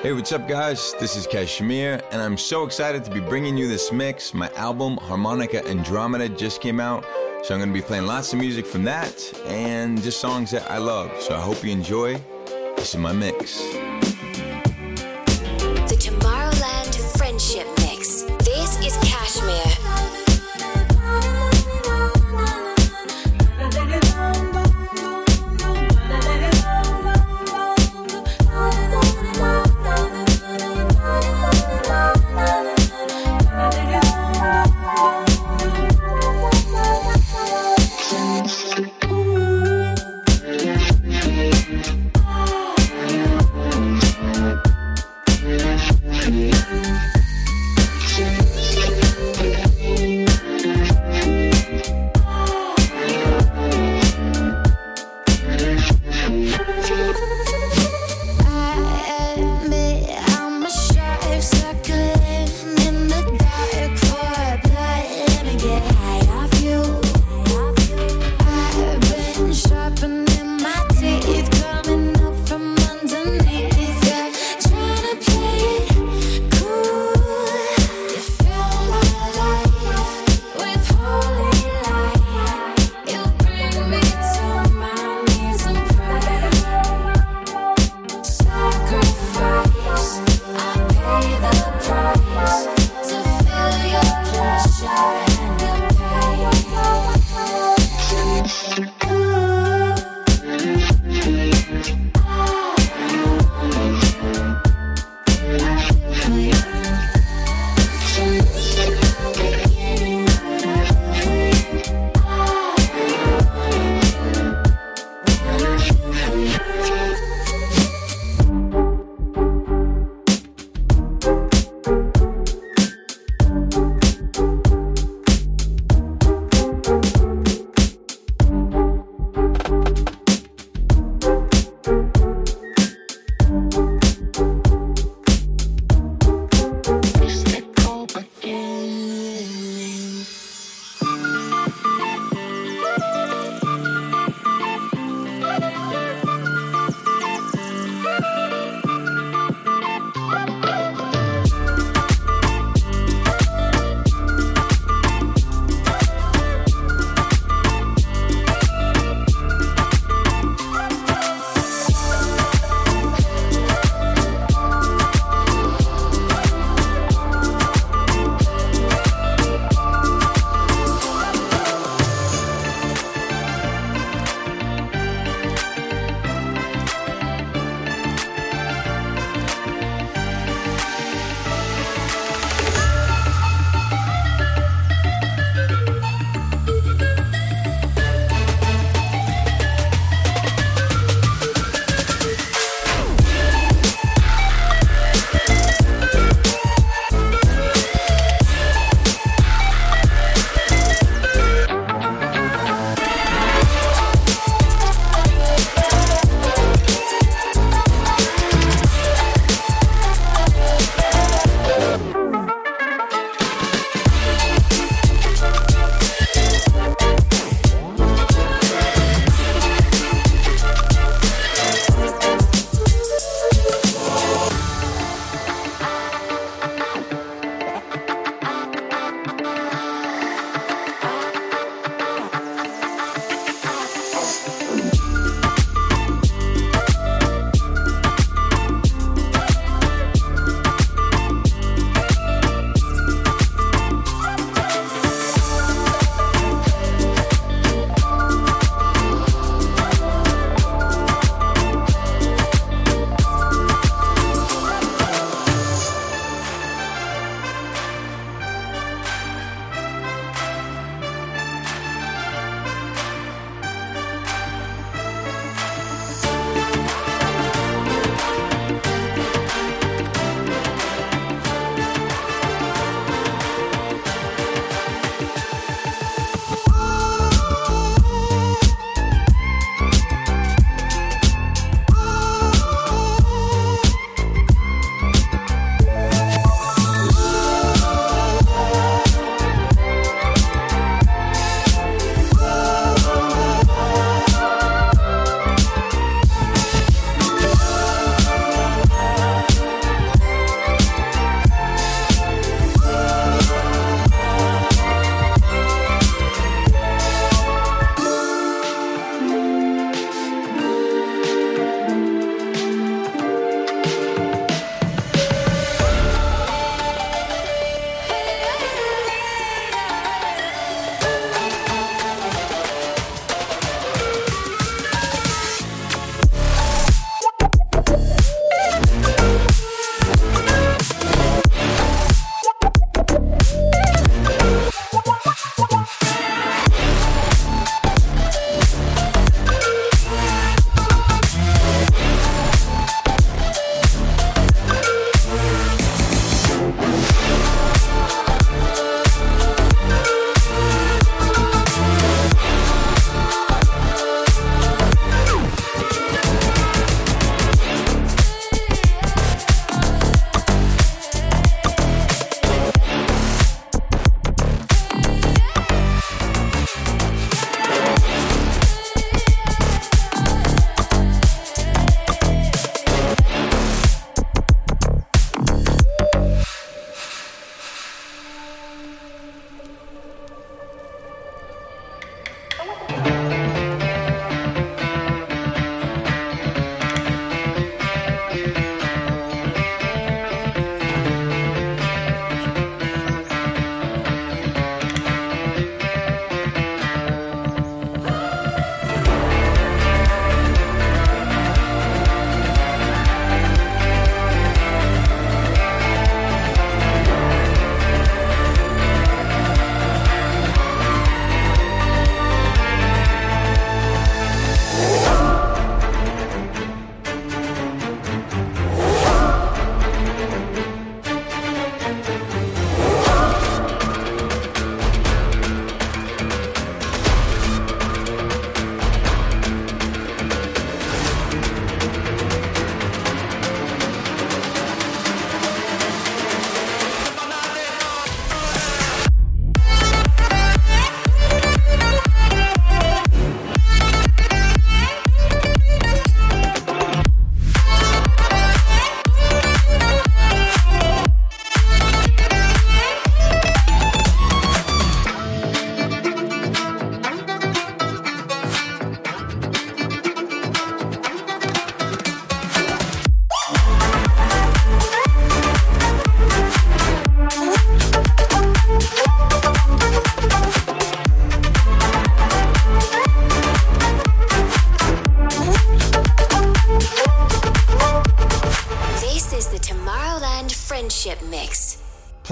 Hey, what's up, guys? This is KSHMR, and I'm so excited to be bringing you this mix. My album, Harmonica Andromeda, just came out, so I'm going to be playing lots of music from that and just songs that I love. So I hope you enjoy. This is my mix.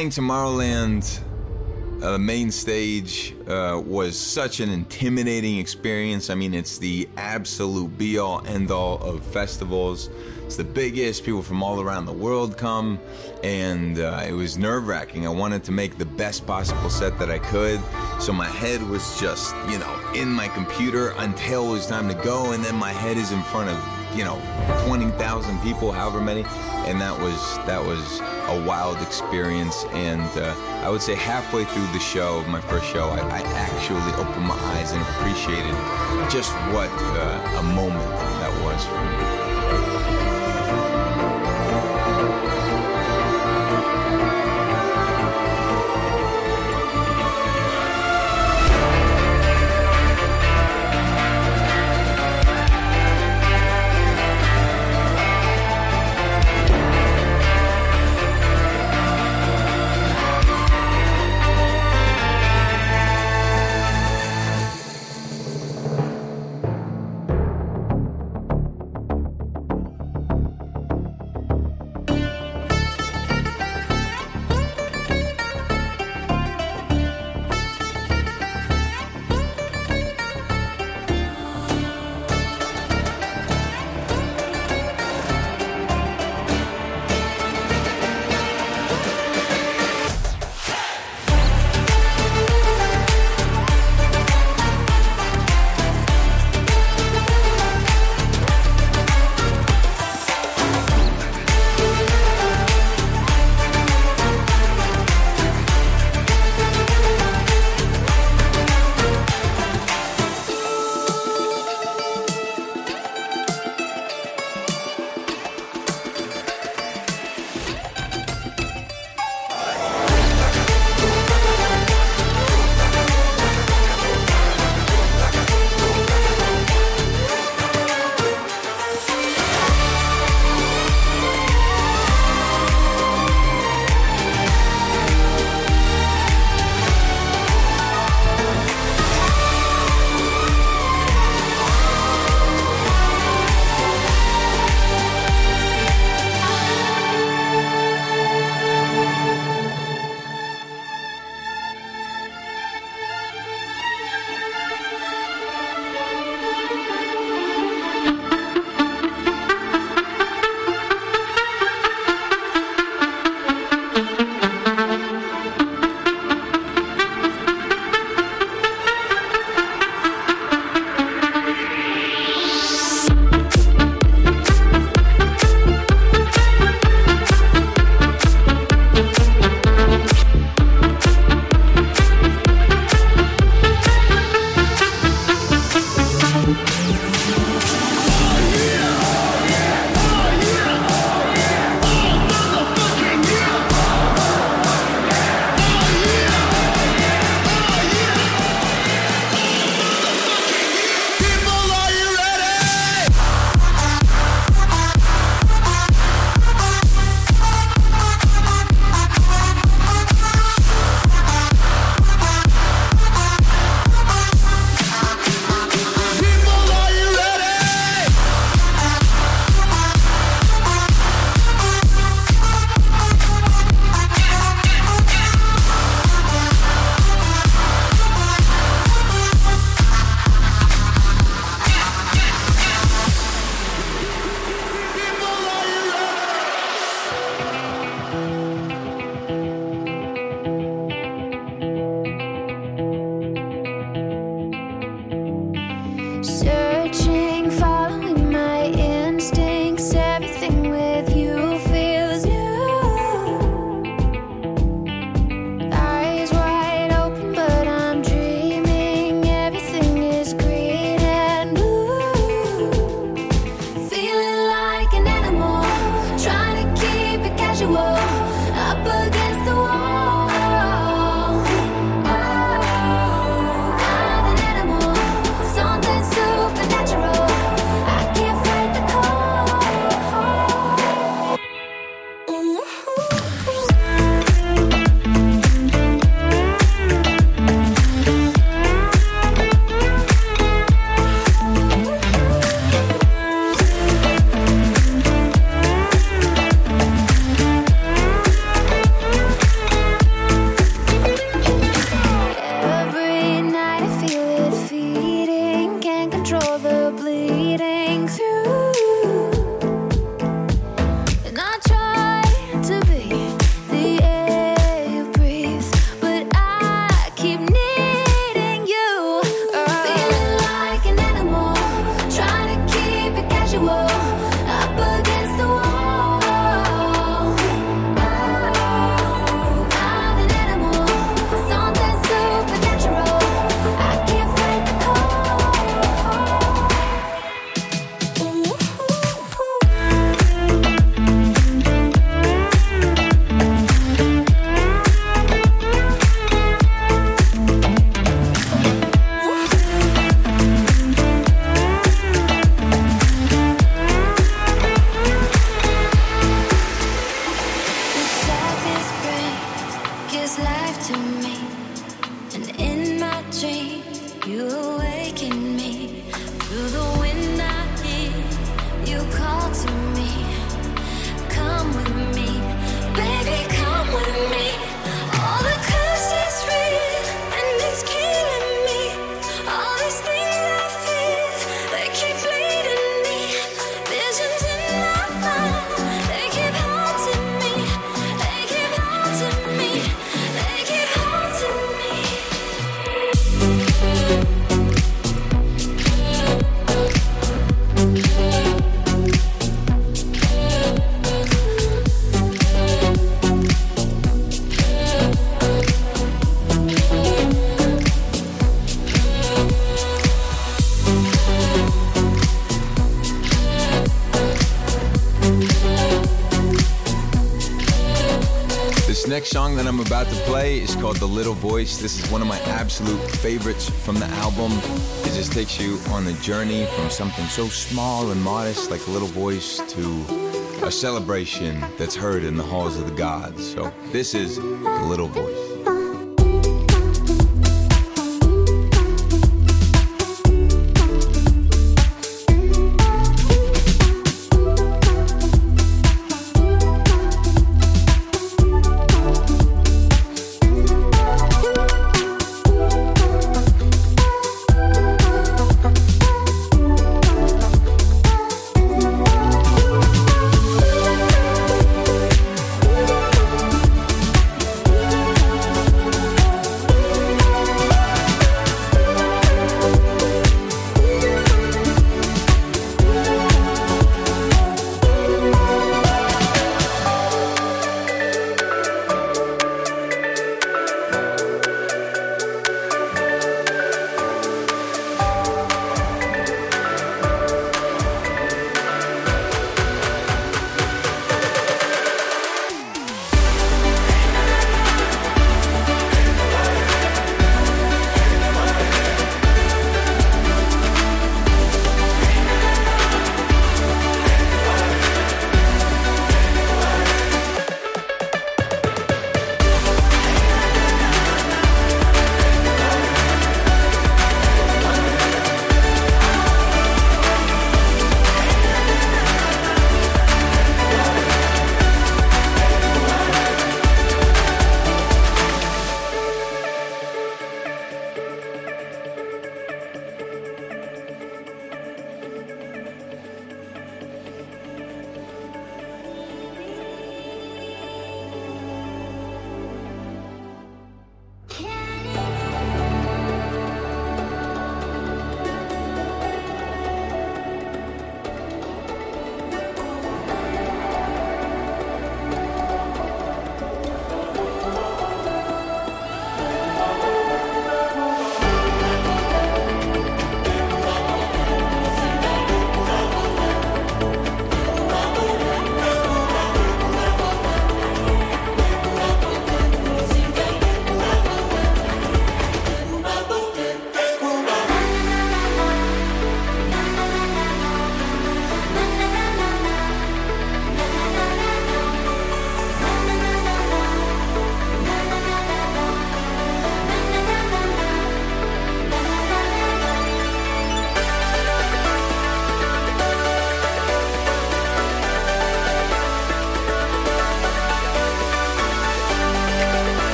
Playing Tomorrowland, uh, main stage, uh, was such an intimidating experience. I mean, it's the absolute be all end all of festivals. It's the biggest. People from all around the world come, and uh, it was nerve wracking. I wanted to make the best possible set that I could, so my head was just, you know, in my computer until it was time to go, and then my head is in front of, you know, 20,000 people, however many, and that was that was a wild experience. And uh, I would say halfway through the show, my first show, I, I actually opened my eyes and appreciated just what uh, a moment that was for me. Next song that I'm about to play is called The Little Voice. This is one of my absolute favorites from the album. It just takes you on the journey from something so small and modest like a little voice to a celebration that's heard in the halls of the gods. So this is The Little Voice.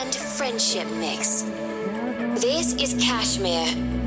and friendship mix. This is KSHMR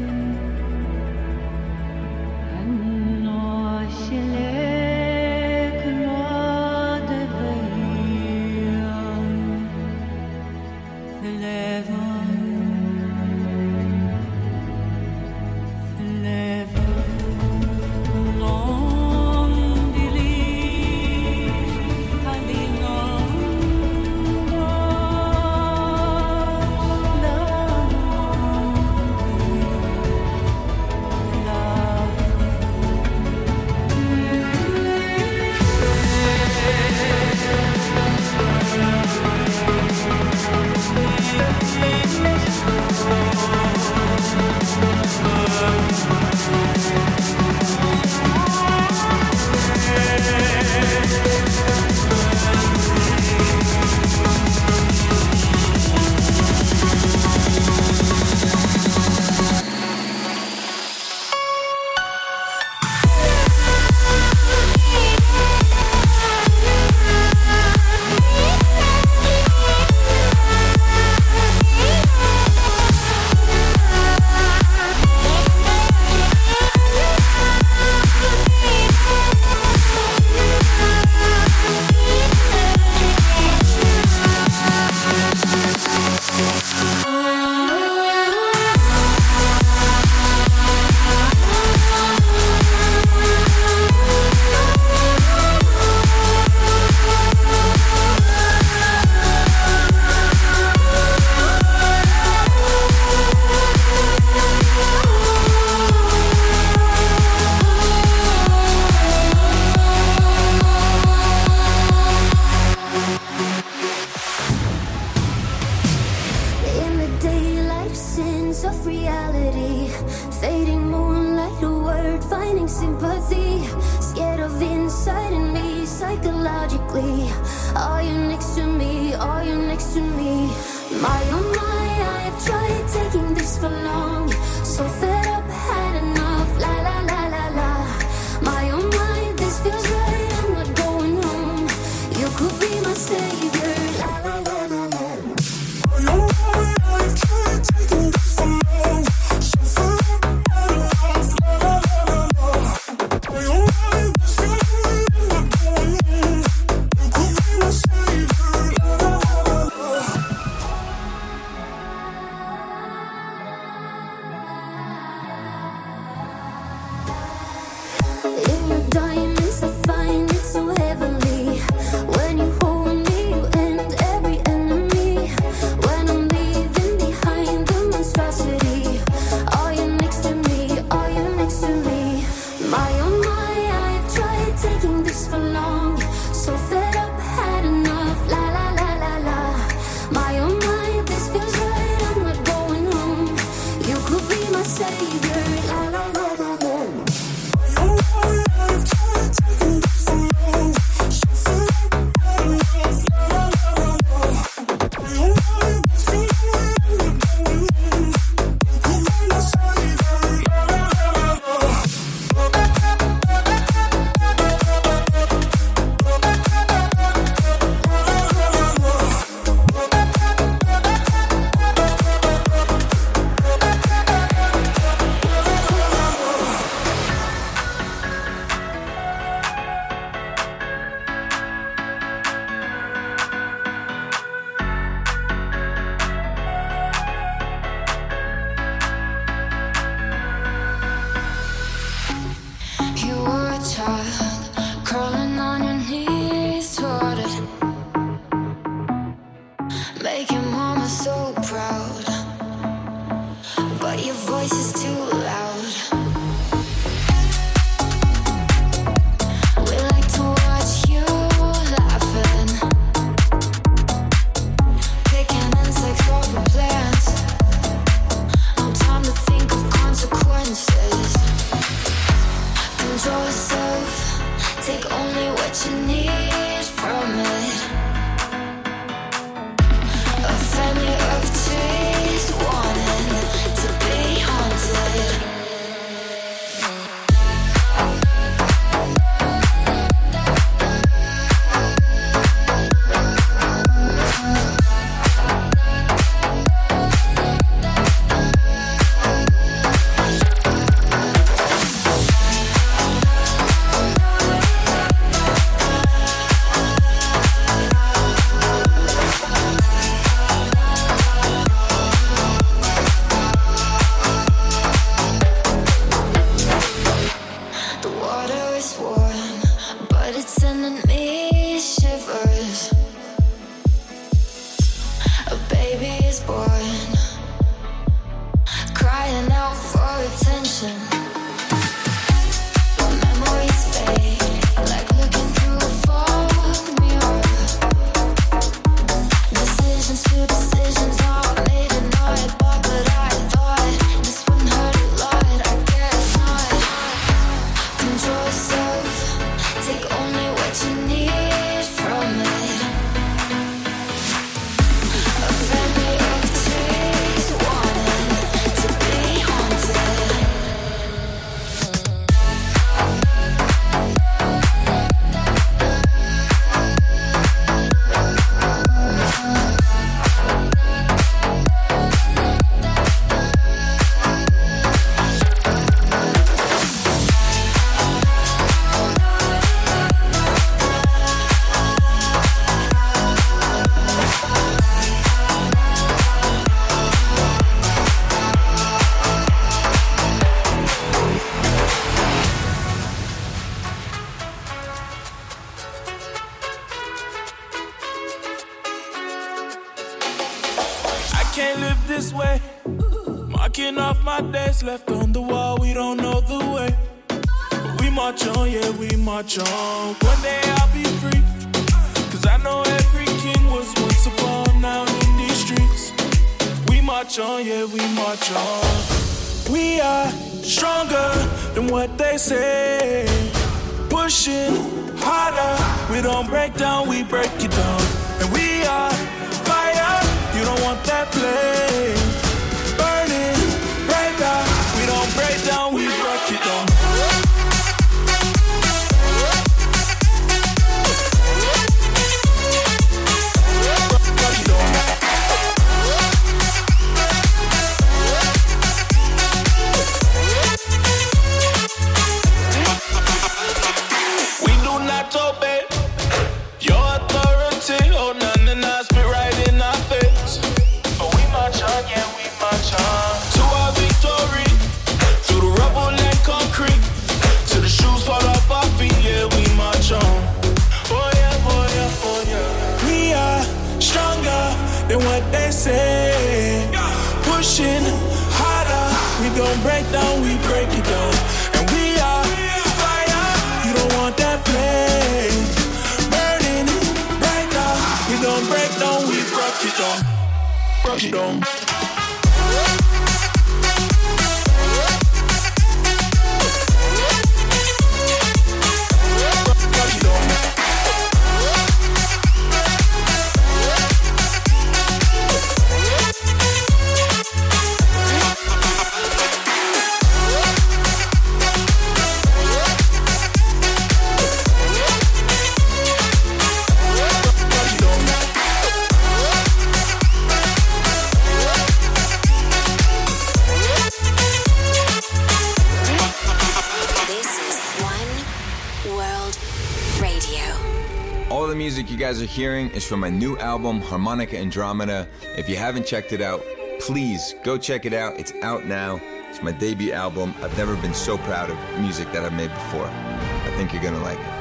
is from my new album, Harmonica Andromeda. If you haven't checked it out, please go check it out. It's out now. It's my debut album. I've never been so proud of music that I've made before. I think you're gonna like it.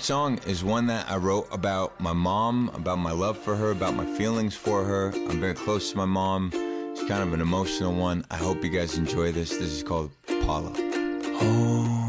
Song is one that I wrote about my mom, about my love for her, about my feelings for her. I'm very close to my mom. It's kind of an emotional one. I hope you guys enjoy this. This is called Paula. Holy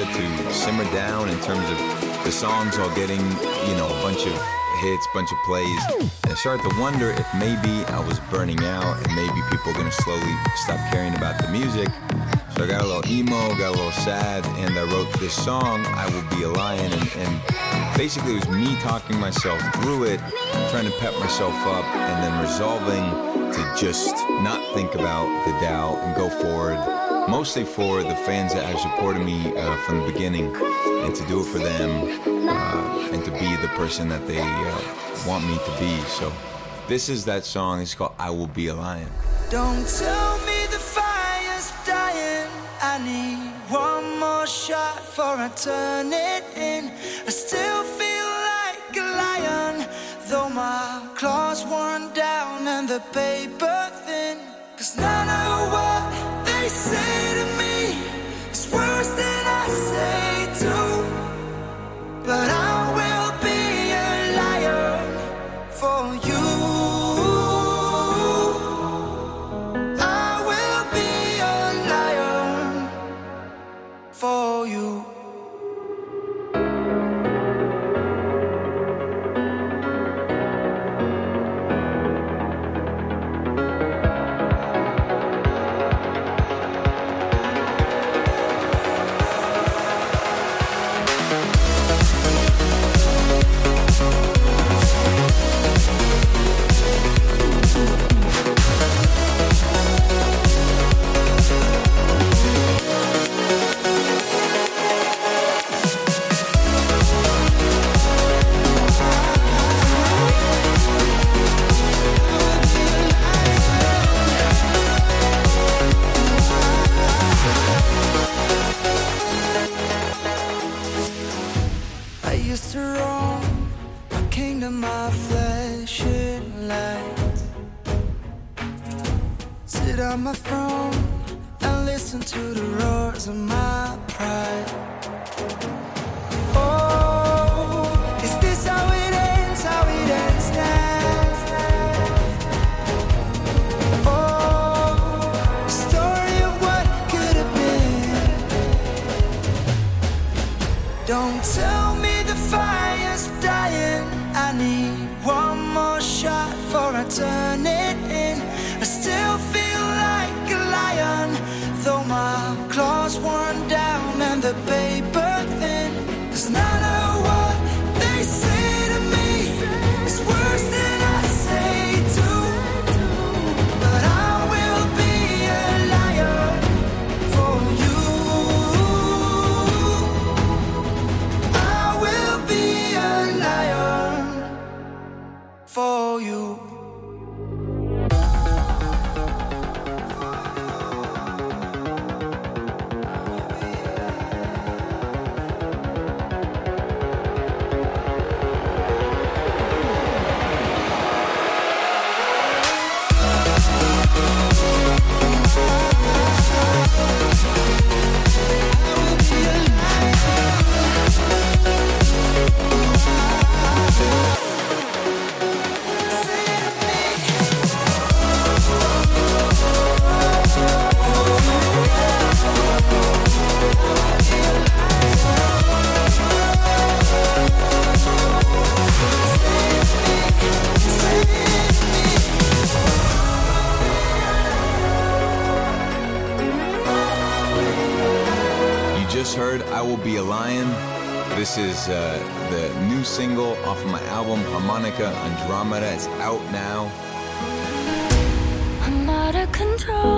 started to simmer down in terms of the songs all getting, you know, a bunch of hits, bunch of plays. And I started to wonder if maybe I was burning out and maybe people were gonna slowly stop caring about the music. So I got a little emo, got a little sad, and I wrote this song, I Will Be a Lion, and, and basically it was me talking myself through it, trying to pep myself up, and then resolving to just not think about the doubt and go forward. Mostly for the fans that have supported me uh, from the beginning, and to do it for them, uh, and to be the person that they uh, want me to be. So, this is that song. It's called "I Will Be a Lion." Don't tell me the fire's dying. I need one more shot before I turn it in. I still feel like a lion, though my claws worn down and the paper But I Andromeda. is out now. I'm out of control,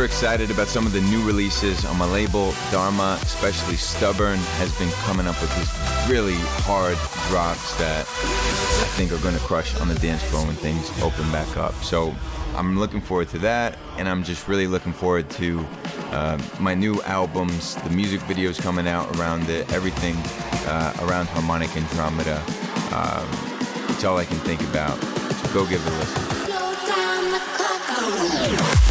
super excited about some of the new releases on my label, Dharma, especially Stubborn, has been coming up with these really hard drops that I think are going to crush on the dance floor when things open back up. So I'm looking forward to that, and I'm just really looking forward to uh, my new albums, the music videos coming out around it, everything uh, around Harmonica Andromeda. Um, it's all I can think about. So go give it a listen.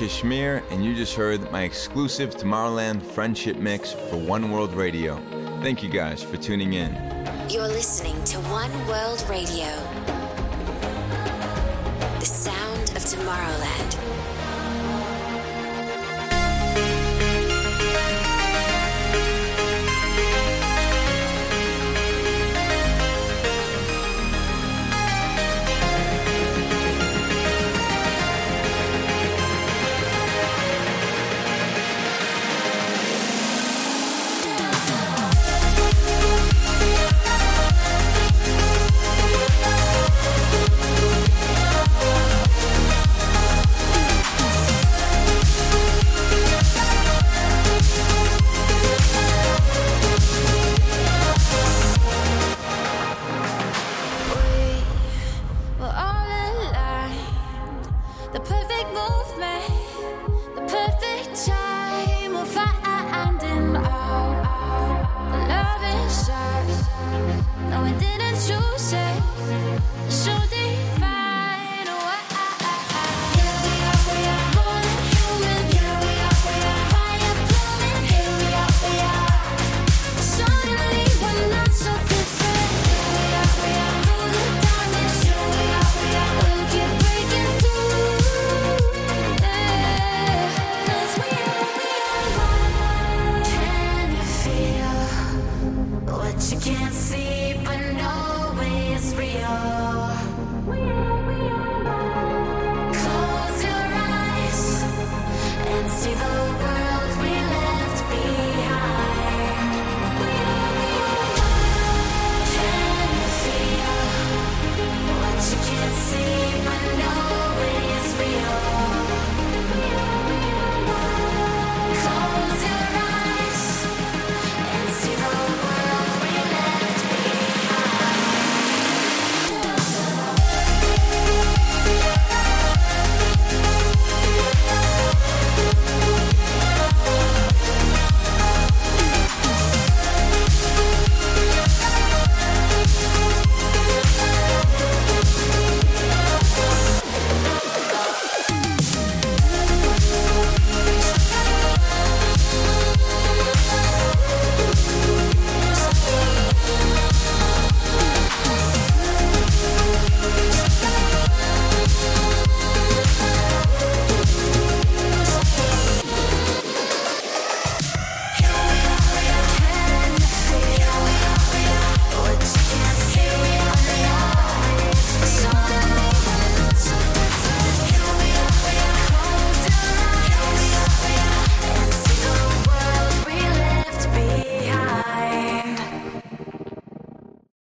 KSHMR, and you just heard my exclusive Tomorrowland Friendship Mix for One World Radio. Thank you guys for tuning in. You're listening to One World Radio. The sound of Tomorrowland.